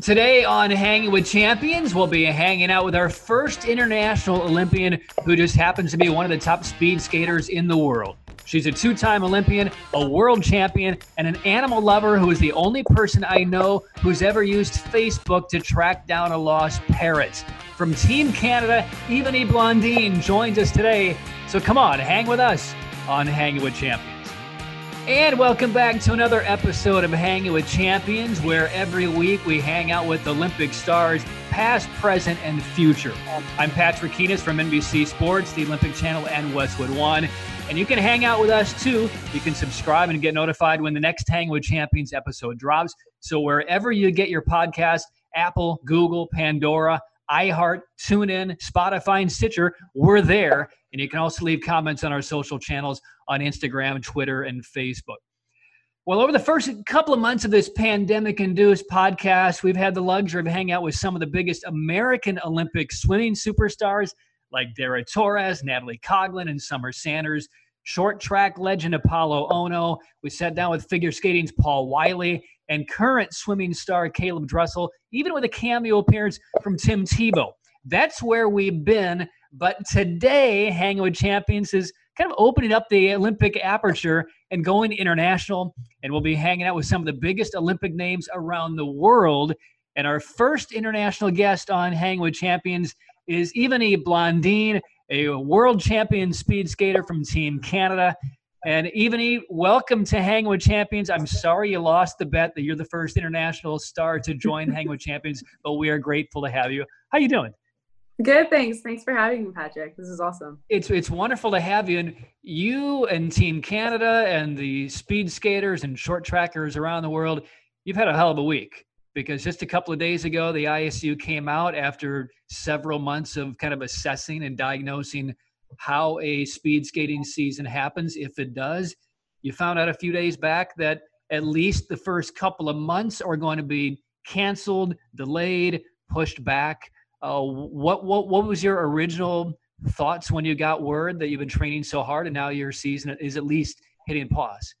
Today on Hanging with Champions, we'll be hanging out with our first international Olympian who just happens to be one of the top speed skaters in the world. She's a two time Olympian, a world champion, and an animal lover who is the only person I know who's ever used Facebook to track down a lost parrot. From Team Canada, Ivanie Blondin joins us today. So come on, hang with us on Hanging with Champions. And welcome back to another episode of Hanging with Champions, where every week we hang out with Olympic stars, past, present, and future. I'm Patrick Kinas from NBC Sports, the Olympic Channel, and Westwood One. And you can hang out with us too. You can subscribe and get notified when the next Hang with Champions episode drops. So wherever you get your podcast, Apple, Google, Pandora, iHeart, TuneIn, Spotify, and Stitcher, we're there. And you can also leave comments on our social channels on Instagram, Twitter, and Facebook. Well, over the first couple of months of this pandemic induced podcast, we've had the luxury of hanging out with some of the biggest American Olympic swimming superstars like Dara Torres, Natalie Coughlin, and Summer Sanders. Short track legend Apolo Ohno. We sat down with figure skating's Paul Wylie and current swimming star Caeleb Dressel, even with a cameo appearance from Tim Tebow. That's where we've been. But today, Hanging with Champions is kind of opening up the Olympic aperture and going international. And we'll be hanging out with some of the biggest Olympic names around the world. And our first international guest on Hang with Champions is Ivanie Blondin, a world champion speed skater from Team Canada. And Ivanie, welcome to Hang with Champions. I'm sorry you lost the bet that you're the first international star to join Hang with Champions, but we are grateful to have you. How you doing? Good, thanks. Thanks for having me, Patrick. This is awesome. It's it's wonderful to have you. And you and Team Canada and the speed skaters and short trackers around the world, you've had a hell of a week because just a couple of days ago, the ISU came out after several months of kind of assessing and diagnosing how a speed skating season happens, if it does. You found out a few days back that at least the first couple of months are going to be canceled, delayed, pushed back. Uh, what what what was your original thoughts when you got word that you've been training so hard and now your season is at least hitting pause?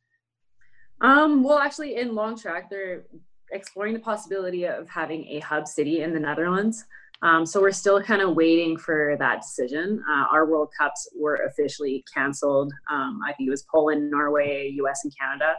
Um, well, actually, in long track, they're exploring the possibility of having a hub city in the Netherlands. Um, so we're still kind of waiting for that decision. Uh, our World Cups were officially canceled. Um, I think it was Poland, Norway, US, and Canada.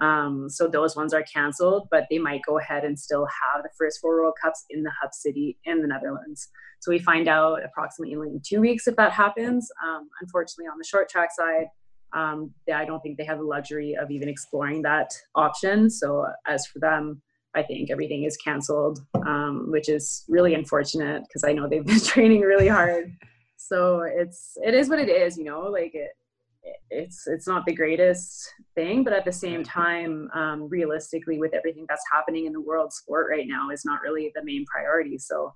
Um, so those ones are canceled, but they might go ahead and still have the first four World Cups in the hub city in the Netherlands. So we find out approximately in two weeks if that happens. Um, unfortunately, on the short track side, um, I don't think they have the luxury of even exploring that option. So as for them, I think everything is canceled, um, which is really unfortunate because I know they've been training really hard. So it's it is what it is, you know. Like it, it's it's not the greatest thing but at the same time um, realistically with everything that's happening in the world sport right now is not really the main priority so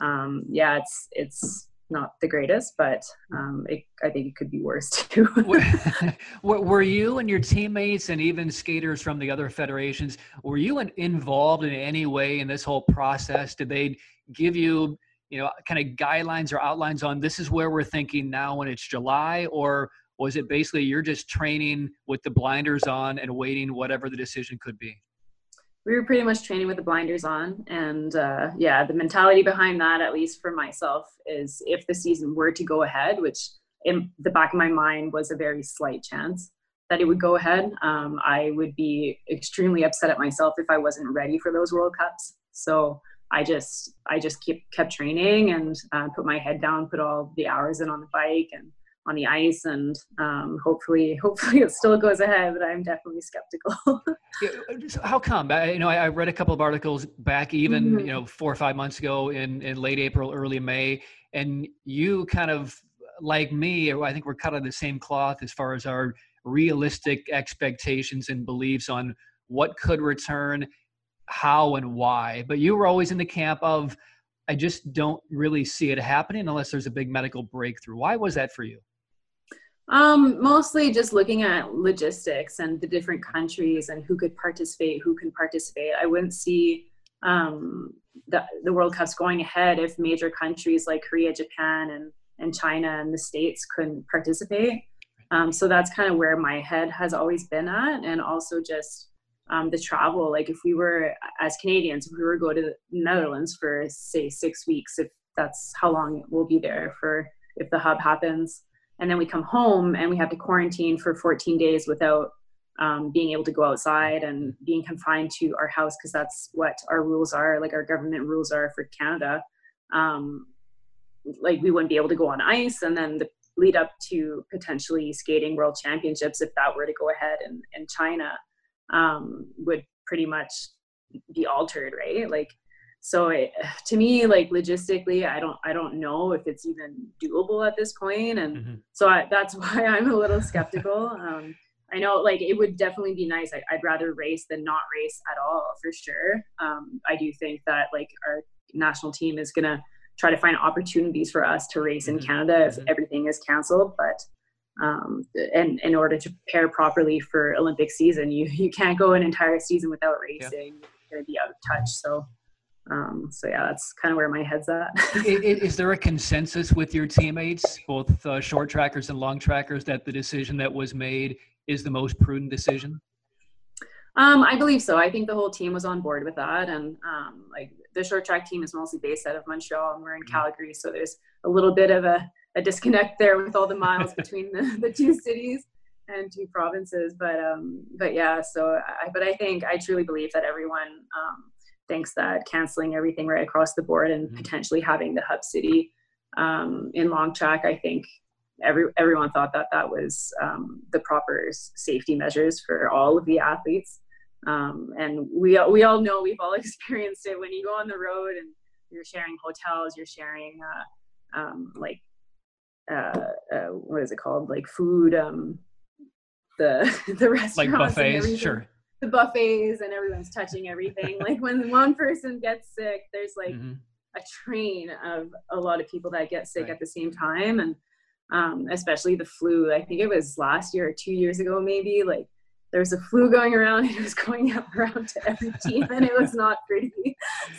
um, yeah it's it's not the greatest but um, it, i think it could be worse too. Were you and your teammates and even skaters from the other federations were you involved in any way in this whole process? Did they give you you know kind of guidelines or outlines on this is where we're thinking now when it's july? Or was it basically you're just training with the blinders on and waiting whatever the decision could be we were pretty much training with the blinders on. And uh, yeah the mentality behind that at least for myself is if the season were to go ahead which in the back of my mind was a very slight chance that it would go ahead um, i would be extremely upset at myself if i wasn't ready for those world cups. So i just i just kept kept training and uh, put my head down put all the hours in on the bike and on the ice and um, hopefully hopefully it still goes ahead but i'm definitely skeptical. How come? I, you know I, read a couple of articles back even mm-hmm. you know four or five months ago in, in late april early may and you kind of like me i think we're cut of the same cloth as far as our realistic expectations and beliefs on what could return how and why. But you were always in the camp of i just don't really see it happening unless there's a big medical breakthrough. Why was that for you um, mostly just looking at logistics and the different countries and who could participate, who can participate. I wouldn't see um, the, the World Cups going ahead if major countries like Korea, Japan, and, and China and the States couldn't participate. Um, so that's kind of where my head has always been at. And also just um, the travel. Like if we were as Canadians, if we were to go to the Netherlands for say six weeks, if that's how long we'll be there for if the hub happens, and then we come home and we have to quarantine for 14 days without um, being able to go outside and being confined to our house because that's what our rules are, like our government rules are for Canada. Um, like we wouldn't be able to go on ice, and then the lead up to potentially skating world championships, if that were to go ahead in, in China, um, would pretty much be altered, right? Like, so it, to me, like logistically, I don't, I don't know if it's even doable at this point, and mm-hmm. so I, that's why I'm a little skeptical. Um, I know, like, it would definitely be nice. I, would rather race than not race at all, for sure. Um, I do think that like our national team is gonna try to find opportunities for us to race in mm-hmm. Canada if mm-hmm. everything is canceled. But um, and in order to prepare properly for Olympic season, you you can't go an entire season without racing. Yeah. You're gonna be out of touch. So. Um, so yeah, that's kind of where my head's at. is, is, there a consensus with your teammates, both uh, short trackers and long trackers, that the decision that was made is the most prudent decision? Um, I believe so. I think the whole team was on board with that, and um, like the short track team is mostly based out of Montreal and we're in mm-hmm. Calgary. So there's a little bit of a, a disconnect there with all the miles between the, the two cities and two provinces. But um, but yeah, so I, but I think I truly believe that everyone um, thinks that canceling everything right across the board and mm-hmm. potentially having the hub city um, in long track, I think every everyone thought that that was um, the proper safety measures for all of the athletes. Um, and we we all know we've all experienced it when you go on the road and you're sharing hotels, you're sharing uh, um, like uh, uh, what is it called, like food, um, the the restaurants, like buffets, sure. The buffets and everyone's touching everything. like when one person gets sick, there's like mm-hmm. a train of a lot of people that get sick right. at the same time, and um, especially the flu. I think it was last year or two years ago, maybe like there was a flu going around and it was going up around to every team and it was not pretty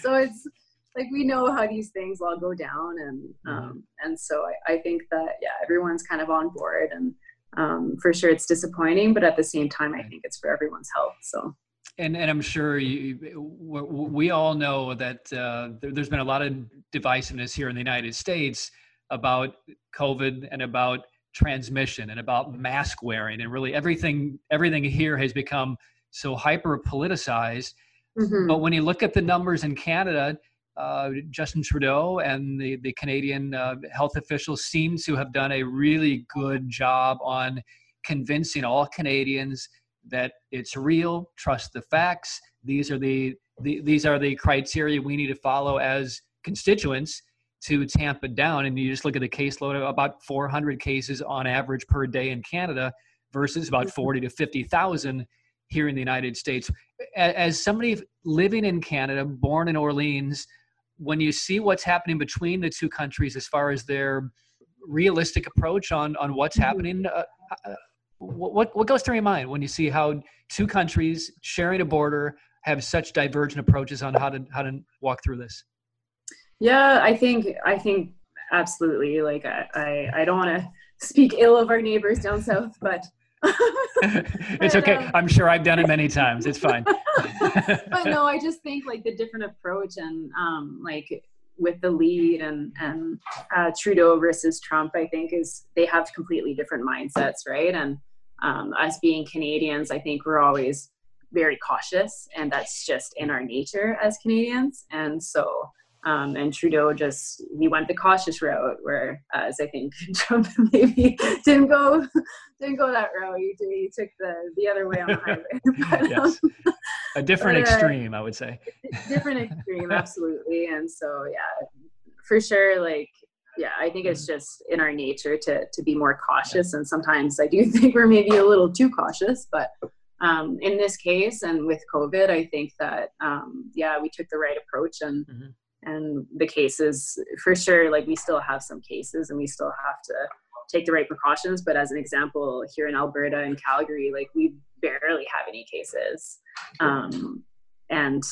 so it's like we know how these things all go down and mm-hmm. um, and so I, I, think that yeah everyone's kind of on board and um, for sure it's disappointing but at the same time i think it's for everyone's health so. And and I'm sure you, we all know that uh, there's been a lot of divisiveness here in the United States about COVID and about transmission and about mask wearing and really everything everything here has become so hyper politicized mm-hmm. but when you look at the numbers in canada uh, justin trudeau and the, the canadian uh, health officials seem to have done a really good job on convincing all canadians that it's real trust the facts these are the, the these are the criteria we need to follow as constituents to tamp it down. And you just look at the caseload of about 400 cases on average per day in Canada versus about mm-hmm. 40 to 50,000 here in the United States. As somebody living in Canada, born in Orleans, when you see what's happening between the two countries as far as their realistic approach on, on what's mm-hmm. happening, uh, uh, what, what goes through your mind when you see how two countries sharing a border have such divergent approaches on how to, how to walk through this? Yeah, I think I think absolutely. Like I I, I don't want to speak ill of our neighbors down south, but it's okay. Um, I'm sure I've done it many times. It's fine. but no, I just think like the different approach and um like with the lead and and uh, Trudeau versus Trump, I think is they have completely different mindsets, right? And um, us being Canadians, I think we're always very cautious, and that's just in our nature as Canadians. And so um, and Trudeau just he went the cautious route, whereas I think Trump maybe didn't go didn't go that route. He, he took the the other way on the highway. but, yes. Um, a different but, uh, extreme, I would say. different extreme, absolutely. And so, yeah, for sure. Like, yeah, I think it's just in our nature to to be more cautious, and sometimes I do think we're maybe a little too cautious, but. Um, in this case and with COVID, I think that um, yeah, we took the right approach and mm-hmm and the cases for sure like we still have some cases and we still have to take the right precautions but as an example here in alberta and calgary like we barely have any cases um, and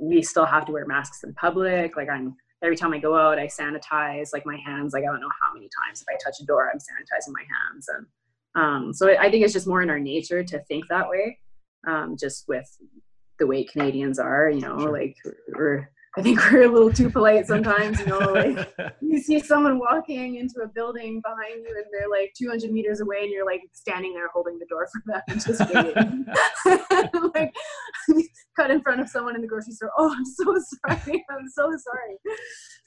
we still have to wear masks in public like i'm every time i go out i sanitize like my hands like i don't know how many times if i touch a door i'm sanitizing my hands and um, so i think it's just more in our nature to think that way um, just with the way Canadians are. You know, like we're I think we're a little too polite sometimes, you know, like you see someone walking into a building behind you and they're like 200 meters away and you're like standing there holding the door for them and just waiting. like cut in front of someone in the grocery store. Oh, I'm so sorry. I'm so sorry.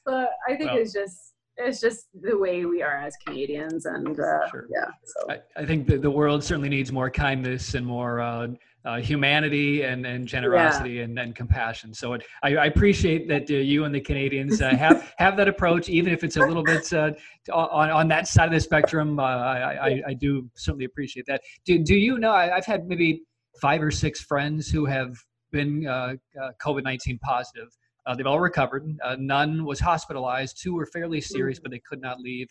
But I think well, it's just, it's just the way we are as Canadians. And uh, sure. yeah, so. I, I think the, the world certainly needs more kindness and more, uh, uh, humanity and, and generosity yeah. and, and compassion. So it, I, I, appreciate that uh, you and the Canadians uh, have have that approach, even if it's a little bit uh, on on that side of the spectrum. Uh, I, I, I do certainly appreciate that. Do do you know? I, have had maybe five or six friends who have been uh, COVID nineteen positive. they've all recovered. none was hospitalized. Two were fairly serious, but they could not leave.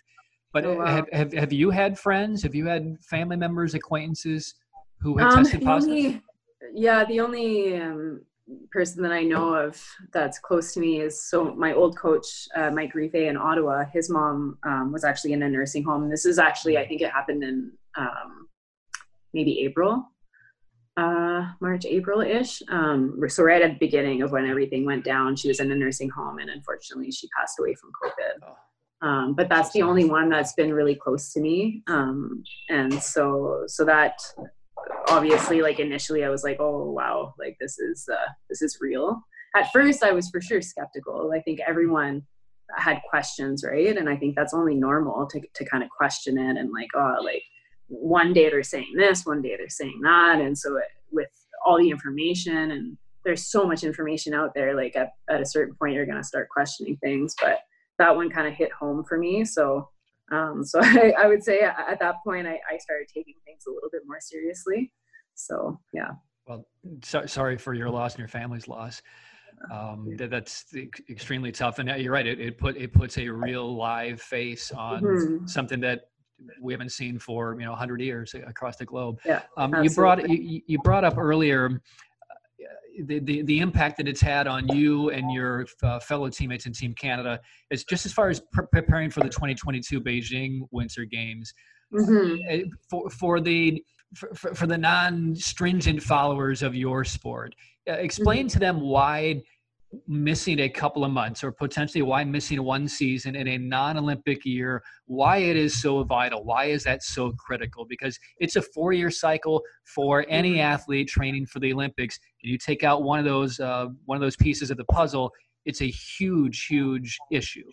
But oh, wow. have, have have you had friends? Have you had family members, acquaintances? Who have um, tested positive? Only, yeah, the only um, person that I know of that's close to me is so my old coach, uh, Mike Rife in Ottawa. His mom um, was actually in a nursing home. This is actually, I think, it happened in um, maybe April, uh, March, April ish. Um, so right at the beginning of when everything went down, she was in a nursing home, and unfortunately, she passed away from COVID. Oh. Um, but that's the only one that's been really close to me um, and so so that obviously like initially i was like oh wow like this is uh, this is real. At first i was for sure skeptical. I think everyone had questions right? And i think that's only normal to, to kind of question it and like oh like one day they're saying this one day they're saying that. And so it, with all the information and there's so much information out there like at, at a certain point you're going to start questioning things. But that one kind of hit home for me. So um, so I, I, would say at that point, I, I, started taking things a little bit more seriously. So yeah. Well, so, sorry for your loss and your family's loss. Um, that, that's extremely tough, and you're right. It, it put it puts a real live face on mm-hmm. something that we haven't seen for you know 100 years across the globe. Yeah, um, you brought you, you brought up earlier the, the, the impact that it's had on you and your uh, fellow teammates in Team Canada is just as far as pre- preparing for the 2022 Beijing Winter Games. Mm-hmm. Eh, for, for the for, for the non-stringent followers of your sport, uh, explain mm-hmm. to them why missing a couple of months or potentially why missing one season in a non-olympic year why it is so vital why is that so critical? Because it's a four-year cycle for any mm-hmm. athlete training for the olympics. And you take out one of those uh, one of those pieces of the puzzle? It's a huge huge issue.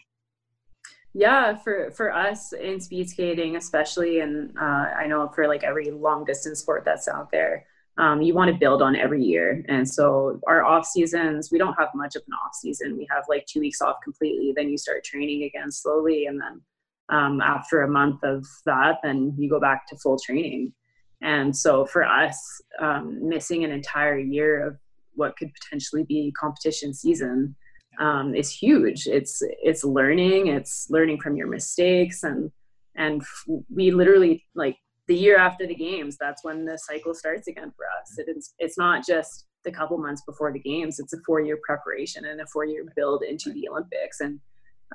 Yeah for for us in speed skating especially and uh, i know for like every long distance sport that's out there um, you want to build on every year. And so our off seasons, we don't have much of an off season. We have like two weeks off completely. Then you start training again slowly. And then um, after a month of that, then you go back to full training. And so for us, um, missing an entire year of what could potentially be competition season um, is huge. It's it's learning. It's learning from your mistakes, and and we literally like the year after the games, that's when the cycle starts again for us. It is, it's not just the couple months before the games, it's a four year preparation and a four year build into the Olympics. And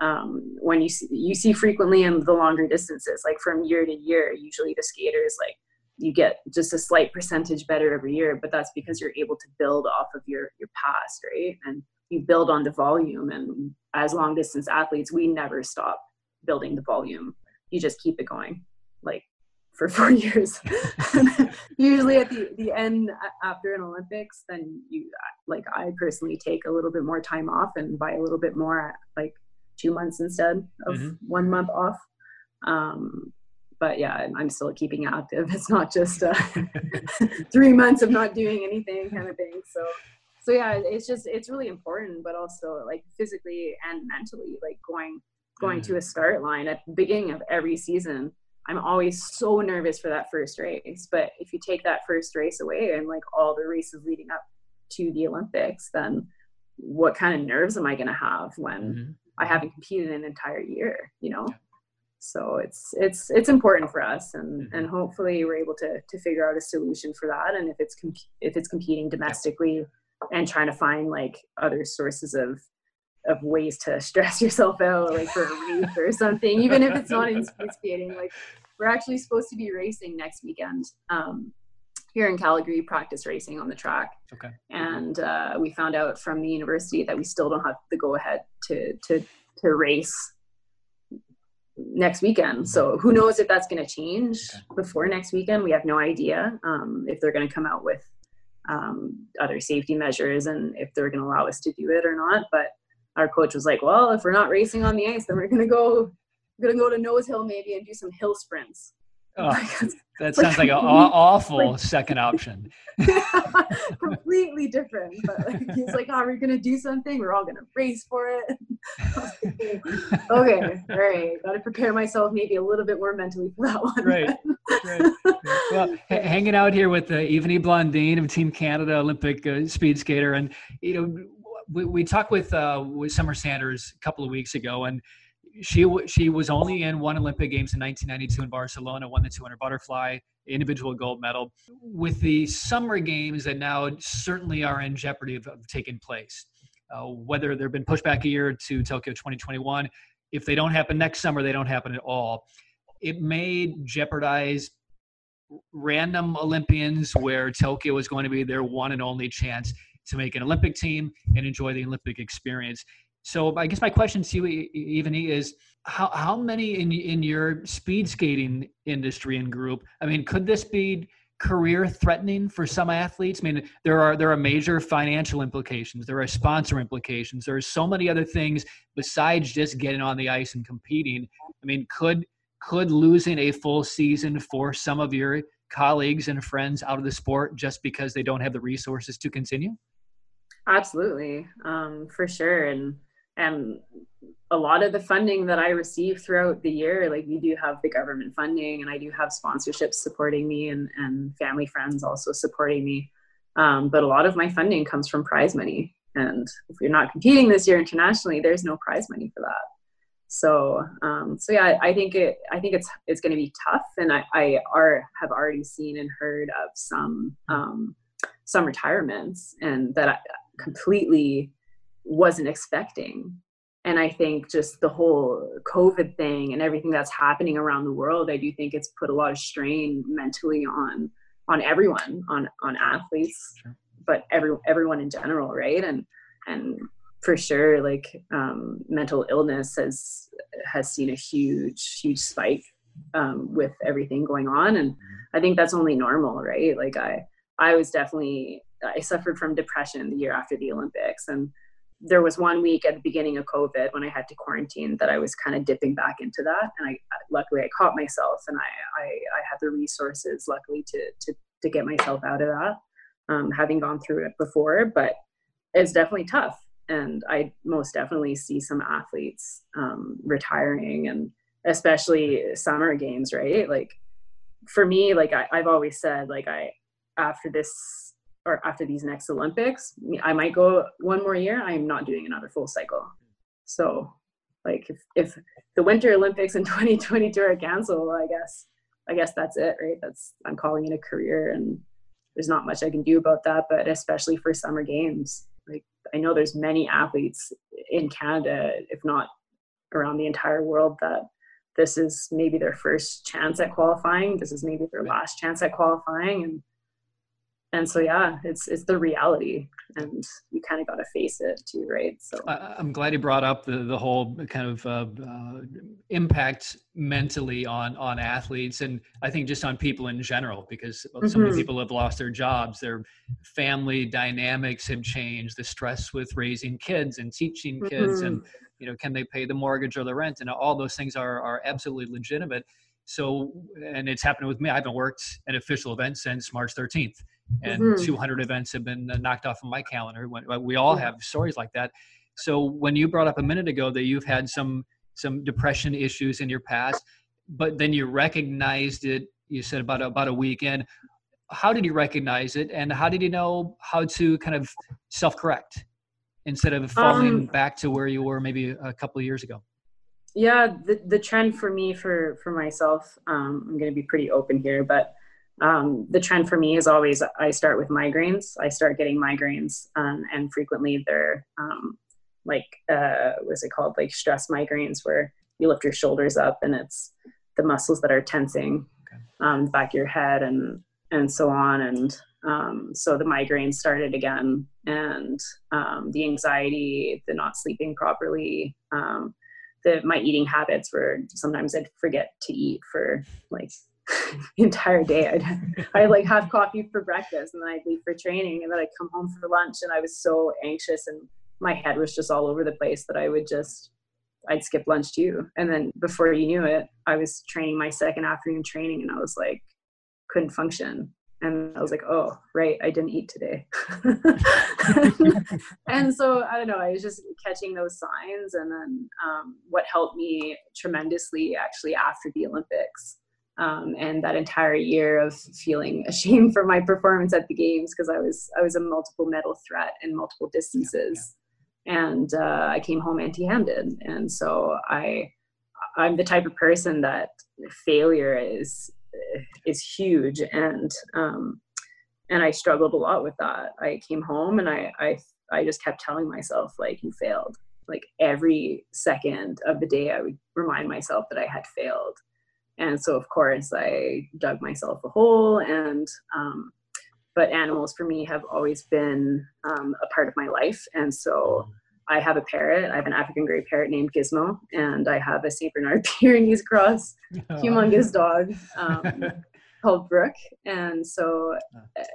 um, when you see, you see frequently in the longer distances, like from year to year, usually the skaters, like you get just a slight percentage better every year, but that's because you're able to build off of your, your past, right? And you build on the volume. And as long distance athletes, we never stop building the volume. You just keep it going. Like for four years. Usually at the, the end after an Olympics, then you like I personally take a little bit more time off and buy a little bit more like two months instead of mm-hmm. one month off. Um, but yeah, I'm still keeping active. It's not just uh, three months of not doing anything kind of thing. So, so yeah, it's just it's really important, but also like physically and mentally, like going going mm-hmm. to a start line at the beginning of every season I'm always so nervous for that first race. But if you take that first race away and like all the races leading up to the Olympics, then what kind of nerves am I going to have when mm-hmm. I haven't competed an entire year, you know? So it's it's it's important for us, and mm-hmm. and hopefully we're able to to figure out a solution for that. And if it's comp- if it's competing domestically and trying to find like other sources of of ways to stress yourself out, like for a race or something, even if it's not in speed skating. Like we're actually supposed to be racing next weekend um, here in Calgary practice racing on the track. Okay. And uh, we found out from the university that we still don't have the go ahead to to to race next weekend. So who knows if that's going to change okay. before next weekend? We have no idea um, if they're going to come out with um, other safety measures and if they're going to allow us to do it or not. But our coach was like, "Well, if we're not racing on the ice, then we're going to go." We're gonna go to Nose Hill maybe and do some hill sprints. Oh, that sounds like an awful like, second option. completely different. But like, he's like, "Oh, we're gonna do something. We're all gonna race for it." okay, all right. Got to prepare myself maybe a little bit more mentally for that one. Right. right. Well, h- hanging out here with uh, Ivanie Blondin of Team Canada Olympic uh, speed skater, and you know, we, we talked with uh, with Summer Sanders a couple of weeks ago, and she she was only in one Olympic Games in 1992 in Barcelona, won the 200 butterfly, individual gold medal. With the summer games that now certainly are in jeopardy of, of taking place, uh, whether they've been pushed back a year to Tokyo 2021, if they don't happen next summer, they don't happen at all. It may jeopardize random Olympians where Tokyo is going to be their one and only chance to make an Olympic team and enjoy the Olympic experience. So I guess my question to you, Ivanie, is how how many in in your speed skating industry and group? I mean, could this be career threatening for some athletes? I mean, there are there are major financial implications. There are sponsor implications. There are so many other things besides just getting on the ice and competing. I mean, could could losing a full season for some of your colleagues and friends out of the sport just because they don't have the resources to continue? Absolutely, um, for sure, and and a lot of the funding that I receive throughout the year, like we do have the government funding and I do have sponsorships supporting me and, and family friends also supporting me. Um, but a lot of my funding comes from prize money. And if you're not competing this year internationally, there's no prize money for that. So, um, so yeah, I think it, I think it's, it's going to be tough. And I, I are, have already seen and heard of some, um, some retirements and that I completely wasn't expecting. And I think just the whole COVID thing and everything that's happening around the world, I do think it's put a lot of strain mentally on on everyone, on on athletes, sure. but every everyone in general, right? And and for sure, like um, mental illness has has seen a huge huge spike um, with everything going on, and mm-hmm. I think that's only normal, right? Like I I was definitely I suffered from depression the year after the Olympics, and there was one week at the beginning of COVID when I had to quarantine that I was kind of dipping back into that, and I luckily I caught myself, and I I, I had the resources luckily to to to get myself out of that, um, having gone through it before. But it's definitely tough, and I most definitely see some athletes um, retiring, and especially summer games, right? Like for me, like I, I've always said, like I after this or after these next Olympics, I might go one more year. I am not doing another full cycle. So, like, if, if the Winter Olympics in 2022 are canceled, I guess, I guess that's it, right? That's I'm calling it a career, and there's not much I can do about that. But especially for summer games, like I know there's many athletes in Canada, if not around the entire world, that this is maybe their first chance at qualifying. This is maybe their last chance at qualifying, and and so yeah it's it's the reality and you kind of got to face it too right so i'm glad you brought up the, the whole kind of uh, uh, impact mentally on on athletes and i think just on people in general because so mm-hmm. many people have lost their jobs their family dynamics have changed the stress with raising kids and teaching kids mm-hmm. and you know can they pay the mortgage or the rent and all those things are are absolutely legitimate so and it's happened with me i haven't worked an official event since march 13th and mm-hmm. 200 events have been uh, knocked off of my calendar. We all have stories like that. So when you brought up a minute ago that you've had some some depression issues in your past, but then you recognized it. You said about about a weekend. How did you recognize it, and how did you know how to kind of self correct instead of falling um, back to where you were maybe a couple of years ago? Yeah, the the trend for me for for myself, um, I'm going to be pretty open here, but um, the trend for me is always I start with migraines. I start getting migraines, um, and frequently they're um, like uh, what's it called? Like stress migraines, where you lift your shoulders up and it's the muscles that are tensing okay. um, the back of your head, and and so on. And um, so the migraines started again, and um, the anxiety, the not sleeping properly. Um, the, my eating habits were sometimes I'd forget to eat for like entire day. I'd, I'd like have coffee for breakfast and then I'd leave for training and then I'd come home for lunch and I was so anxious and my head was just all over the place that I would just I'd skip lunch too. And then before you knew it, I was training my second afternoon training and I was like, couldn't function. And I was like, oh, right, I didn't eat today. and so I don't know, I was just catching those signs. And then um, what helped me tremendously actually after the Olympics um, and that entire year of feeling ashamed for my performance at the games because I was I was a multiple medal threat in multiple distances. Yeah, yeah. And uh, I came home empty-handed, and so I I'm the type of person that failure is is huge and um, and I struggled a lot with that. I came home and I I I just kept telling myself like you failed. Like every second of the day I would remind myself that I had failed. And so of course I dug myself a hole and um, but animals for me have always been um, a part of my life and so I have a parrot. I have an African gray parrot named Gizmo, and I have a Saint Bernard Pyrenees cross, oh. humongous dog um, called Brooke. And so,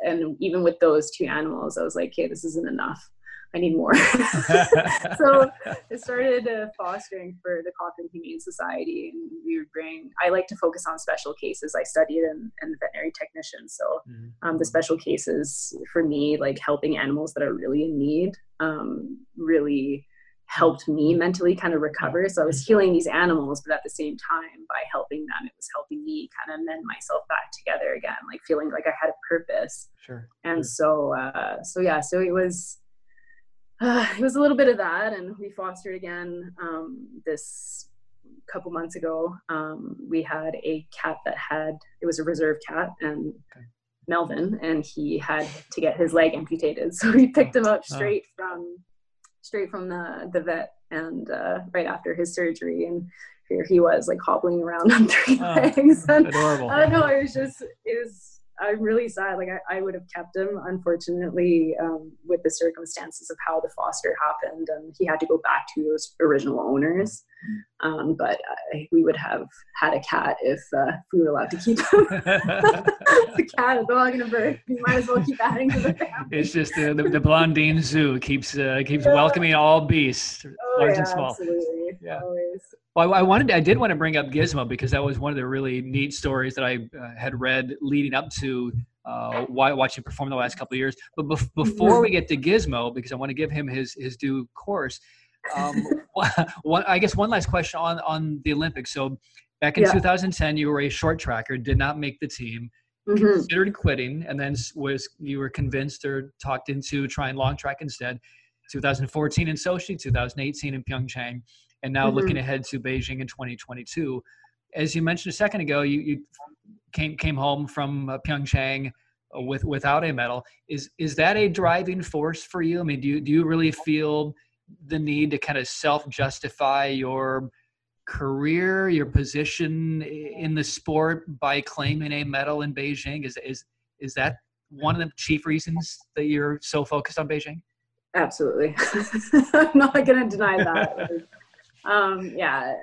and even with those two animals, I was like, okay, this isn't enough. I need more. so I started uh, fostering for the Cochrane Humane Society, and we would bring. I like to focus on special cases. I studied in, in veterinary technician, so mm-hmm. um, the special cases for me, like helping animals that are really in need, um, really helped me mm-hmm. mentally kind of recover. So I was healing these animals, but at the same time, by helping them, it was helping me kind of mend myself back together again, like feeling like I had a purpose. Sure. And so, uh, so yeah, so it was uh, it was a little bit of that, and we fostered again um, this couple months ago. Um, we had a cat that had it was a reserve cat, and okay. Melvin, and he had to get his leg amputated, so we picked him up oh. straight oh. from straight from the the vet, and uh, right after his surgery, and here he was like hobbling around on three oh, legs. And, adorable. I don't know. It was just it was I'm really sad. Like I, I would have kept him, unfortunately, um, with the circumstances of how the foster happened, and he had to go back to his original owners. Um, but I, we would have had a cat if, uh, if we were allowed to keep him. a cat, a dog, and a bird. We might as well keep adding to the family. It's just uh, the, the Blondin Zoo keeps uh, keeps yeah. welcoming all beasts, oh, large yeah, and small. Absolutely. Yeah. Always. Well, I wanted, I did want to bring up Gizmo because that was one of the really neat stories that I uh, had read leading up to uh, watching perform the last couple of years. But bef- before mm-hmm. we get to Gizmo, because I want to give him his his due course, um, one, I guess one last question on on the Olympics. So back in yeah. 2010, you were a short tracker, did not make the team. Mm-hmm. Considered quitting, and then was you were convinced or talked into trying long track instead. 2014 in Sochi, 2018 in Pyeongchang and now mm-hmm. looking ahead to Beijing in 2022. As you mentioned a second ago, you, you came came home from uh, Pyeongchang uh, with without a medal. Is is that a driving force for you? I mean, do you do you really feel the need to kind of self justify your career, your position in the sport by claiming a medal in Beijing? Is is is that one of the chief reasons that you're so focused on Beijing? Absolutely. I'm not going to deny that. um, yeah,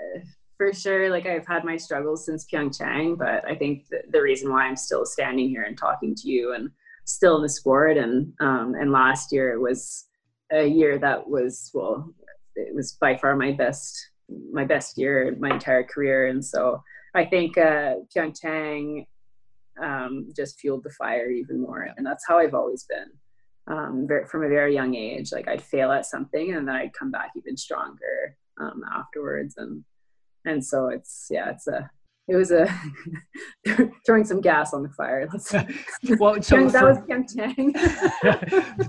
for sure. Like I've had my struggles since Pyeongchang, but I think the reason why I'm still standing here and talking to you and still in the sport and um, and last year it was a year that was well, it was by far my best my best year my entire career, and so I think uh, Pyeongchang um, just fueled the fire even more, and that's how I've always been. Um, from a very young age, like I'd fail at something and then I'd come back even stronger um, afterwards. And and so it's yeah it's a it was a throwing some gas on the fire. well, so that was tempting.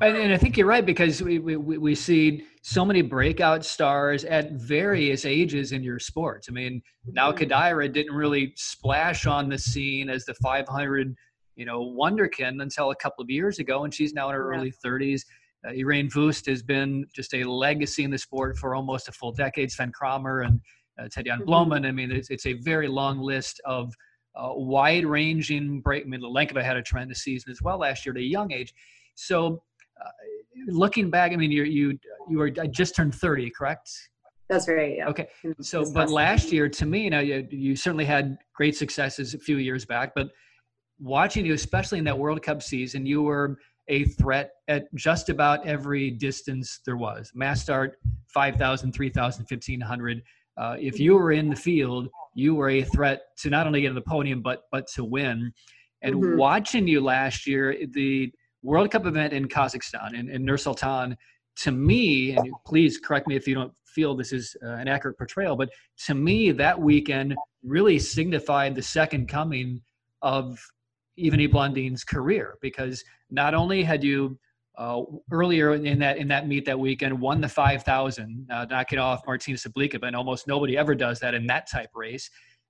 and, and, I think you're right because we, we we see so many breakout stars at various ages in your sports. I mean, now mm-hmm. Kodaira didn't really splash on the scene as the 500, you know, wonderkin until a couple of years ago, and she's now in her yeah. early 30s. Uh, Ireen Wüst has been just a legacy in the sport for almost a full decade. Sven Kramer and Ted Jan mm-hmm. I mean, it's, it's a very long list of uh, wide ranging break. I mean, Lenkova had a tremendous season as well last year at a young age. So, uh, looking back, I mean, you you you were just turned 30, correct? That's right. Yeah. Okay. So, but last year, to me, you know, you, you certainly had great successes a few years back, but watching you, especially in that World Cup season, you were a threat at just about every distance there was. Mass start, 5,000, 3,000, 1,500. Uh, if you were in the field, you were a threat to not only get to the podium, but but to win. And mm-hmm. watching you last year, the World Cup event in Kazakhstan, in, in Nur Sultan, to me, and please correct me if you don't feel this is uh, an accurate portrayal, but to me, that weekend really signified the second coming of Ivanie Blondin's career because not only had you uh, earlier in that in that meet that weekend won the 5000 uh, knocking off martina sablikova but almost nobody ever does that in that type race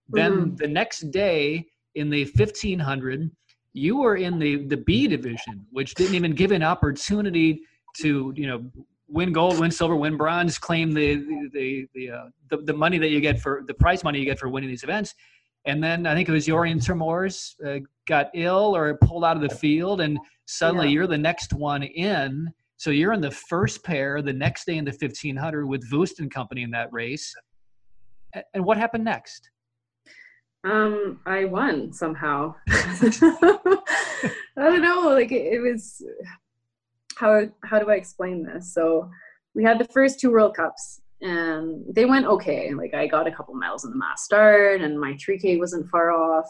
then mm-hmm. the next day in the 1500 you were in the the b division which didn't even give an opportunity to you know win gold win silver win bronze claim the the the, the, uh, the, the money that you get for the prize money you get for winning these events and then I think it was Jorien ter Mors uh, got ill or pulled out of the field, and suddenly yeah. you're the next one in. So you're in the first pair the next day in the 1500 with Wüst and company in that race. And what happened next? Um, I won somehow. I don't know. Like it, it was. How how do I explain this? So we had the first two World Cups and they went okay. Like I got a couple miles in the mass start, and my 3K wasn't far off.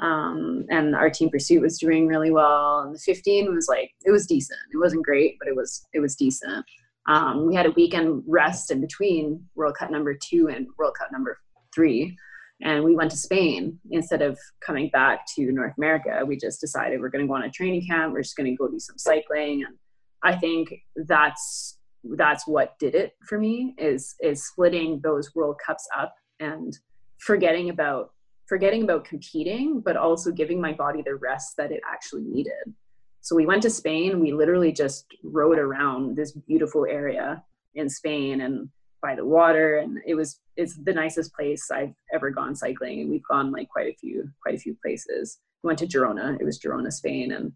Um, and our team pursuit was doing really well. And the 15 was like it was decent. It wasn't great, but it was it was decent. Um, we had a weekend rest in between World Cup number two and World Cup number three, and we went to Spain instead of coming back to North America. We just decided we're going to go on a training camp. We're just going to go do some cycling, and I think that's that's what did it for me is is splitting those world cups up and forgetting about forgetting about competing but also giving my body the rest that it actually needed. So we went to spain. We literally just rode around this beautiful area in spain and by the water. And it was it's the nicest place i've ever gone cycling. And we've gone like quite a few quite a few places. We went to girona. It was girona spain. And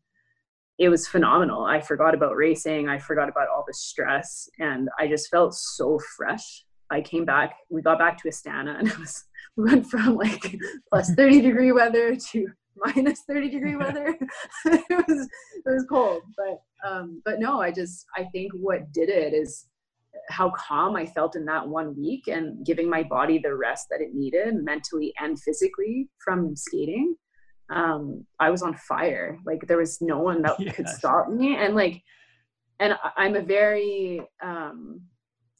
it was phenomenal. I forgot about racing. I forgot about all the stress. And I just felt so fresh. I came back, we got back to Astana and it was, went from like plus 30 degree weather to minus 30 degree weather. it was, it was cold, but, um, but no, I just, I think what did it is how calm I felt in that one week and giving my body the rest that it needed mentally and physically from skating um, I was on fire. Like there was no one that yes. could stop me. And like, and I'm a very um,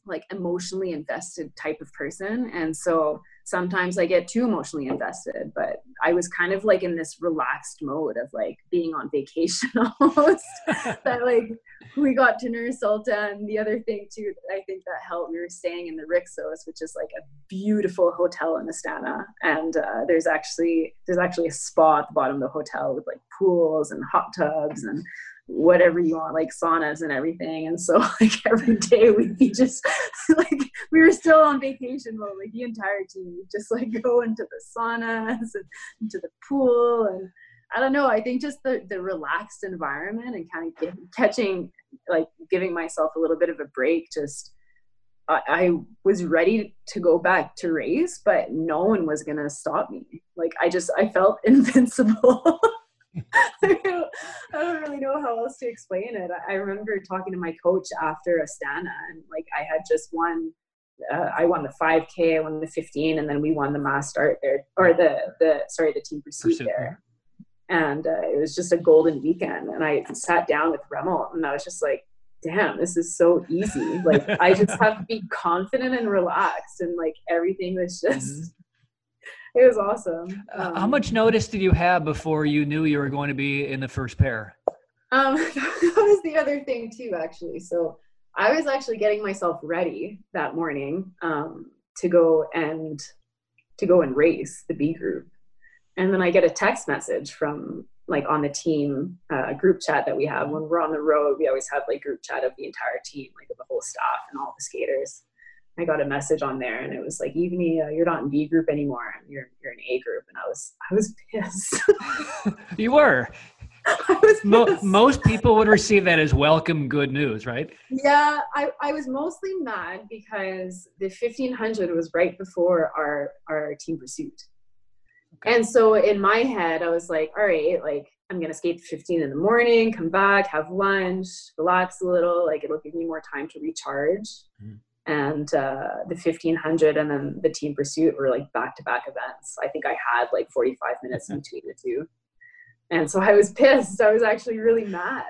like emotionally invested type of person. And so sometimes I get too emotionally invested, but I was kind of like in this relaxed mode of like being on vacation almost. that like we got to Nur Sultan. And the other thing too, I think that helped, we were staying in the Rixos, which is like a beautiful hotel in Astana. And uh, there's actually there's actually a spa at the bottom of the hotel with like pools and hot tubs and whatever you want, like saunas and everything. And so like every day we'd be just like we were still on vacation mode, like the entire team just like go into the saunas and into the pool and I don't know. I think just the the relaxed environment and kind of get, catching like giving myself a little bit of a break just I, I was ready to go back to race, but no one was gonna stop me. Like I just I felt invincible. I, don't, I don't really know how else to explain it. I remember talking to my coach after Astana, and like I had just won. Uh, I won the 5K, I won the 15, and then we won the mass start there, or the the sorry the team pursuit, pursuit there. And uh, it was just a golden weekend, and I sat down with Remmelt, and I was just like, "Damn, this is so easy! Like I just have to be confident and relaxed, and like everything was just." Mm-hmm it was awesome. Um, How much notice did you have before you knew you were going to be in the first pair? Um, that was the other thing too, actually. So I was actually getting myself ready that morning um, to go and to go and race the B group, and then I get a text message from like on the team uh, group chat that we have when we're on the road. We always have like group chat of the entire team, like of the whole staff and all the skaters I got a message on there and it was like, Ivanie, uh, you're not in B group anymore. You're you're in A group. And I was I was pissed. you were. I was Mo- most people would receive that as welcome good news, right? Yeah, I, I was mostly mad because the 1500 was right before our our team pursuit. Okay. And so in my head, I was like, all right, like I'm gonna skate 15 in the morning, come back, have lunch, relax a little, like it'll give me more time to recharge. Mm and uh, the 1500 and then the team pursuit were like back-to-back events. I think i had like 45 minutes in between the two. And so i was pissed. I was actually really mad.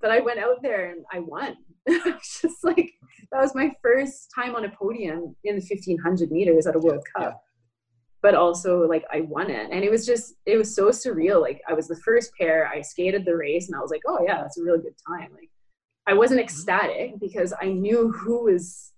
But i went out there and i won. Just like that was my first time on a podium in the 1500 meters at a world cup. Yeah. but also like i won it. And it was just it was so surreal. Like i was the first pair. I skated the race and i was like oh yeah that's a really good time. Like I wasn't mm-hmm. ecstatic because I knew who was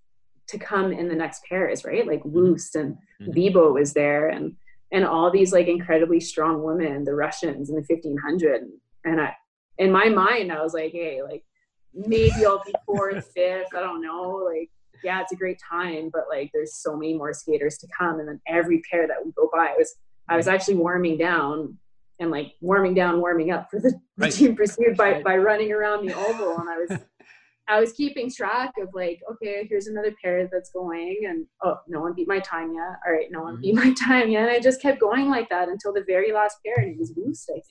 to come in the next pairs, right? Like mm-hmm. Wüst and mm-hmm. Bibo was there and and all these like incredibly strong women, the Russians in the 1500. And I, in my mind, I was like, hey, like maybe I'll be fourth, fifth. I don't know. Like, yeah, it's a great time, but like there's so many more skaters to come. And then every pair that we go by, I was I was actually warming down and like warming down, warming up for the, right. the team pursuit by, by running around the oval. And I was, I was keeping track of like, okay, here's another pair that's going and oh, no one beat my time yet. All right, no one mm-hmm. beat my time yet. And I just kept going like that until the very last pair and it was Wüst, I think.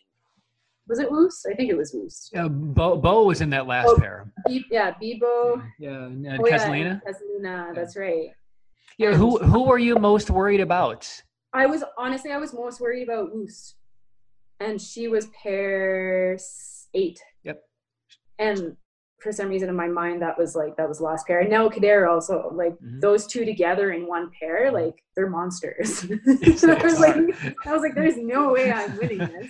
Was it Wüst? I think it was Wüst. Yeah, Bo, Bo was in that last oh, pair. Be, yeah, Bibo. Yeah, yeah. oh, Casalina. Yeah, Casalina, that's right. Yeah, and who who were you most worried about? I was honestly I was most worried about Wüst and she was pair eight. Yep. And for some reason in my mind that was like that was the last pair. And now Kader also like mm-hmm. those two together in one pair, mm-hmm. like they're monsters. so I was like I was like, there's no way I'm winning this.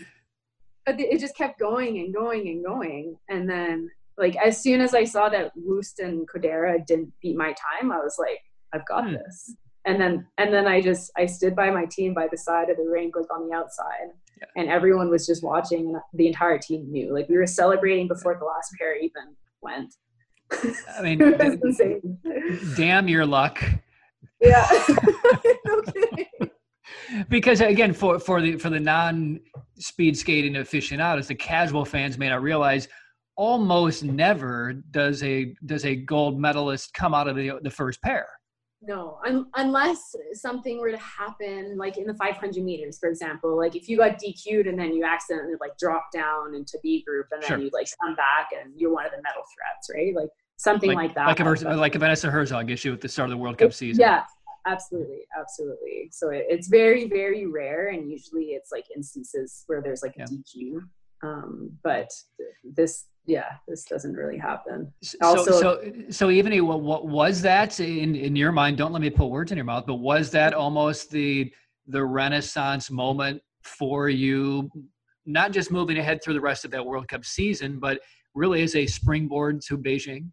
But it just kept going and going and going. And then like as soon as I saw that Wüst and Kodaira didn't beat my time, I was like, I've got hmm. this. And then and then I just I stood by my team by the side of the rink, like on the outside yeah. and everyone was just watching and the entire team knew. Like we were celebrating before the last pair even went. I mean damn your luck. Yeah. Okay. because again for for the for the non speed skating aficionados the casual fans may not realize almost never does a does a gold medalist come out of the the first pair no, un- unless something were to happen, like in the 500 meters, for example, like if you got DQ'd and then you accidentally like drop down into B group and then sure. you like come back and you're one of the medal threats, right? Like something like, like that. Like a, like a Vanessa Herzog issue at the start of the World Cup season. Yeah, absolutely, absolutely. So it, it's very, very rare, and usually it's like instances where there's like a yeah. DQ. Um, but this yeah, this doesn't really happen. Also, so, so, so even what, what was that in, in your mind? Don't let me put words in your mouth, but was that mm-hmm. almost the, the renaissance moment for you, not just moving ahead through the rest of that World Cup season, but really as a springboard to Beijing?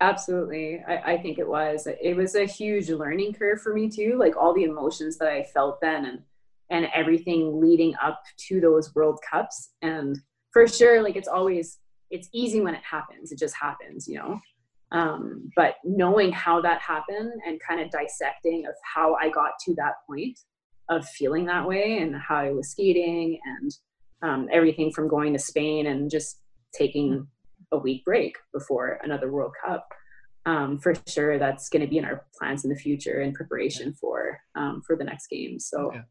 Absolutely. I, I think it was. It was a huge learning curve for me too. Like all the emotions that I felt then and, and everything leading up to those World Cups. And for sure, like it's always it's easy when it happens it just happens you know? Um, but knowing how that happened and kind of dissecting of how i got to that point of feeling that way and how i was skating and um, everything from going to spain and just taking a week break before another world cup um, for sure that's going to be in our plans in the future in preparation for um, for the next game. So yeah.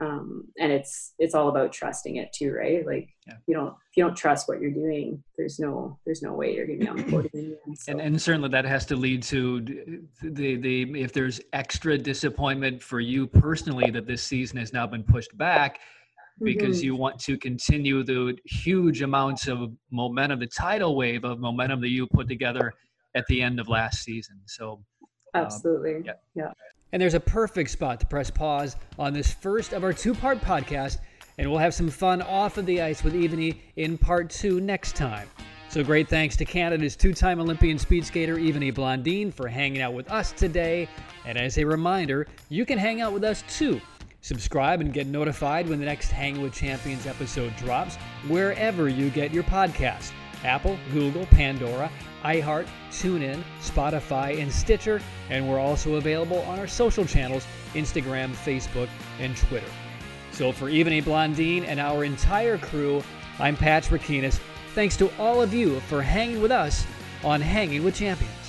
um, and it's it's all about trusting it too right? Like yeah. you don't if you don't trust what you're doing there's no there's no way you're gonna be on the podium so. and, and certainly that has to lead to the the if there's extra disappointment for you personally that this season has now been pushed back because mm-hmm. you want to continue the huge amounts of momentum the tidal wave of momentum that you put together at the end of last season so um, absolutely um, yeah yeah and there's a perfect spot to press pause on this first of our two part podcast, and we'll have some fun off of the ice with Ivanie in part two next time. So great thanks to Canada's two time Olympian speed skater Ivanie Blondin for hanging out with us today. And as a reminder, you can hang out with us too. Subscribe and get notified when the next Hang with Champions episode drops, wherever you get your podcast. Apple, Google, Pandora, iHeart, TuneIn, Spotify, and Stitcher, and we're also available on our social channels Instagram, Facebook, and Twitter. So for a Blondin and our entire crew, I'm Patrick Kinas. Thanks to all of you for hanging with us on Hanging with Champions.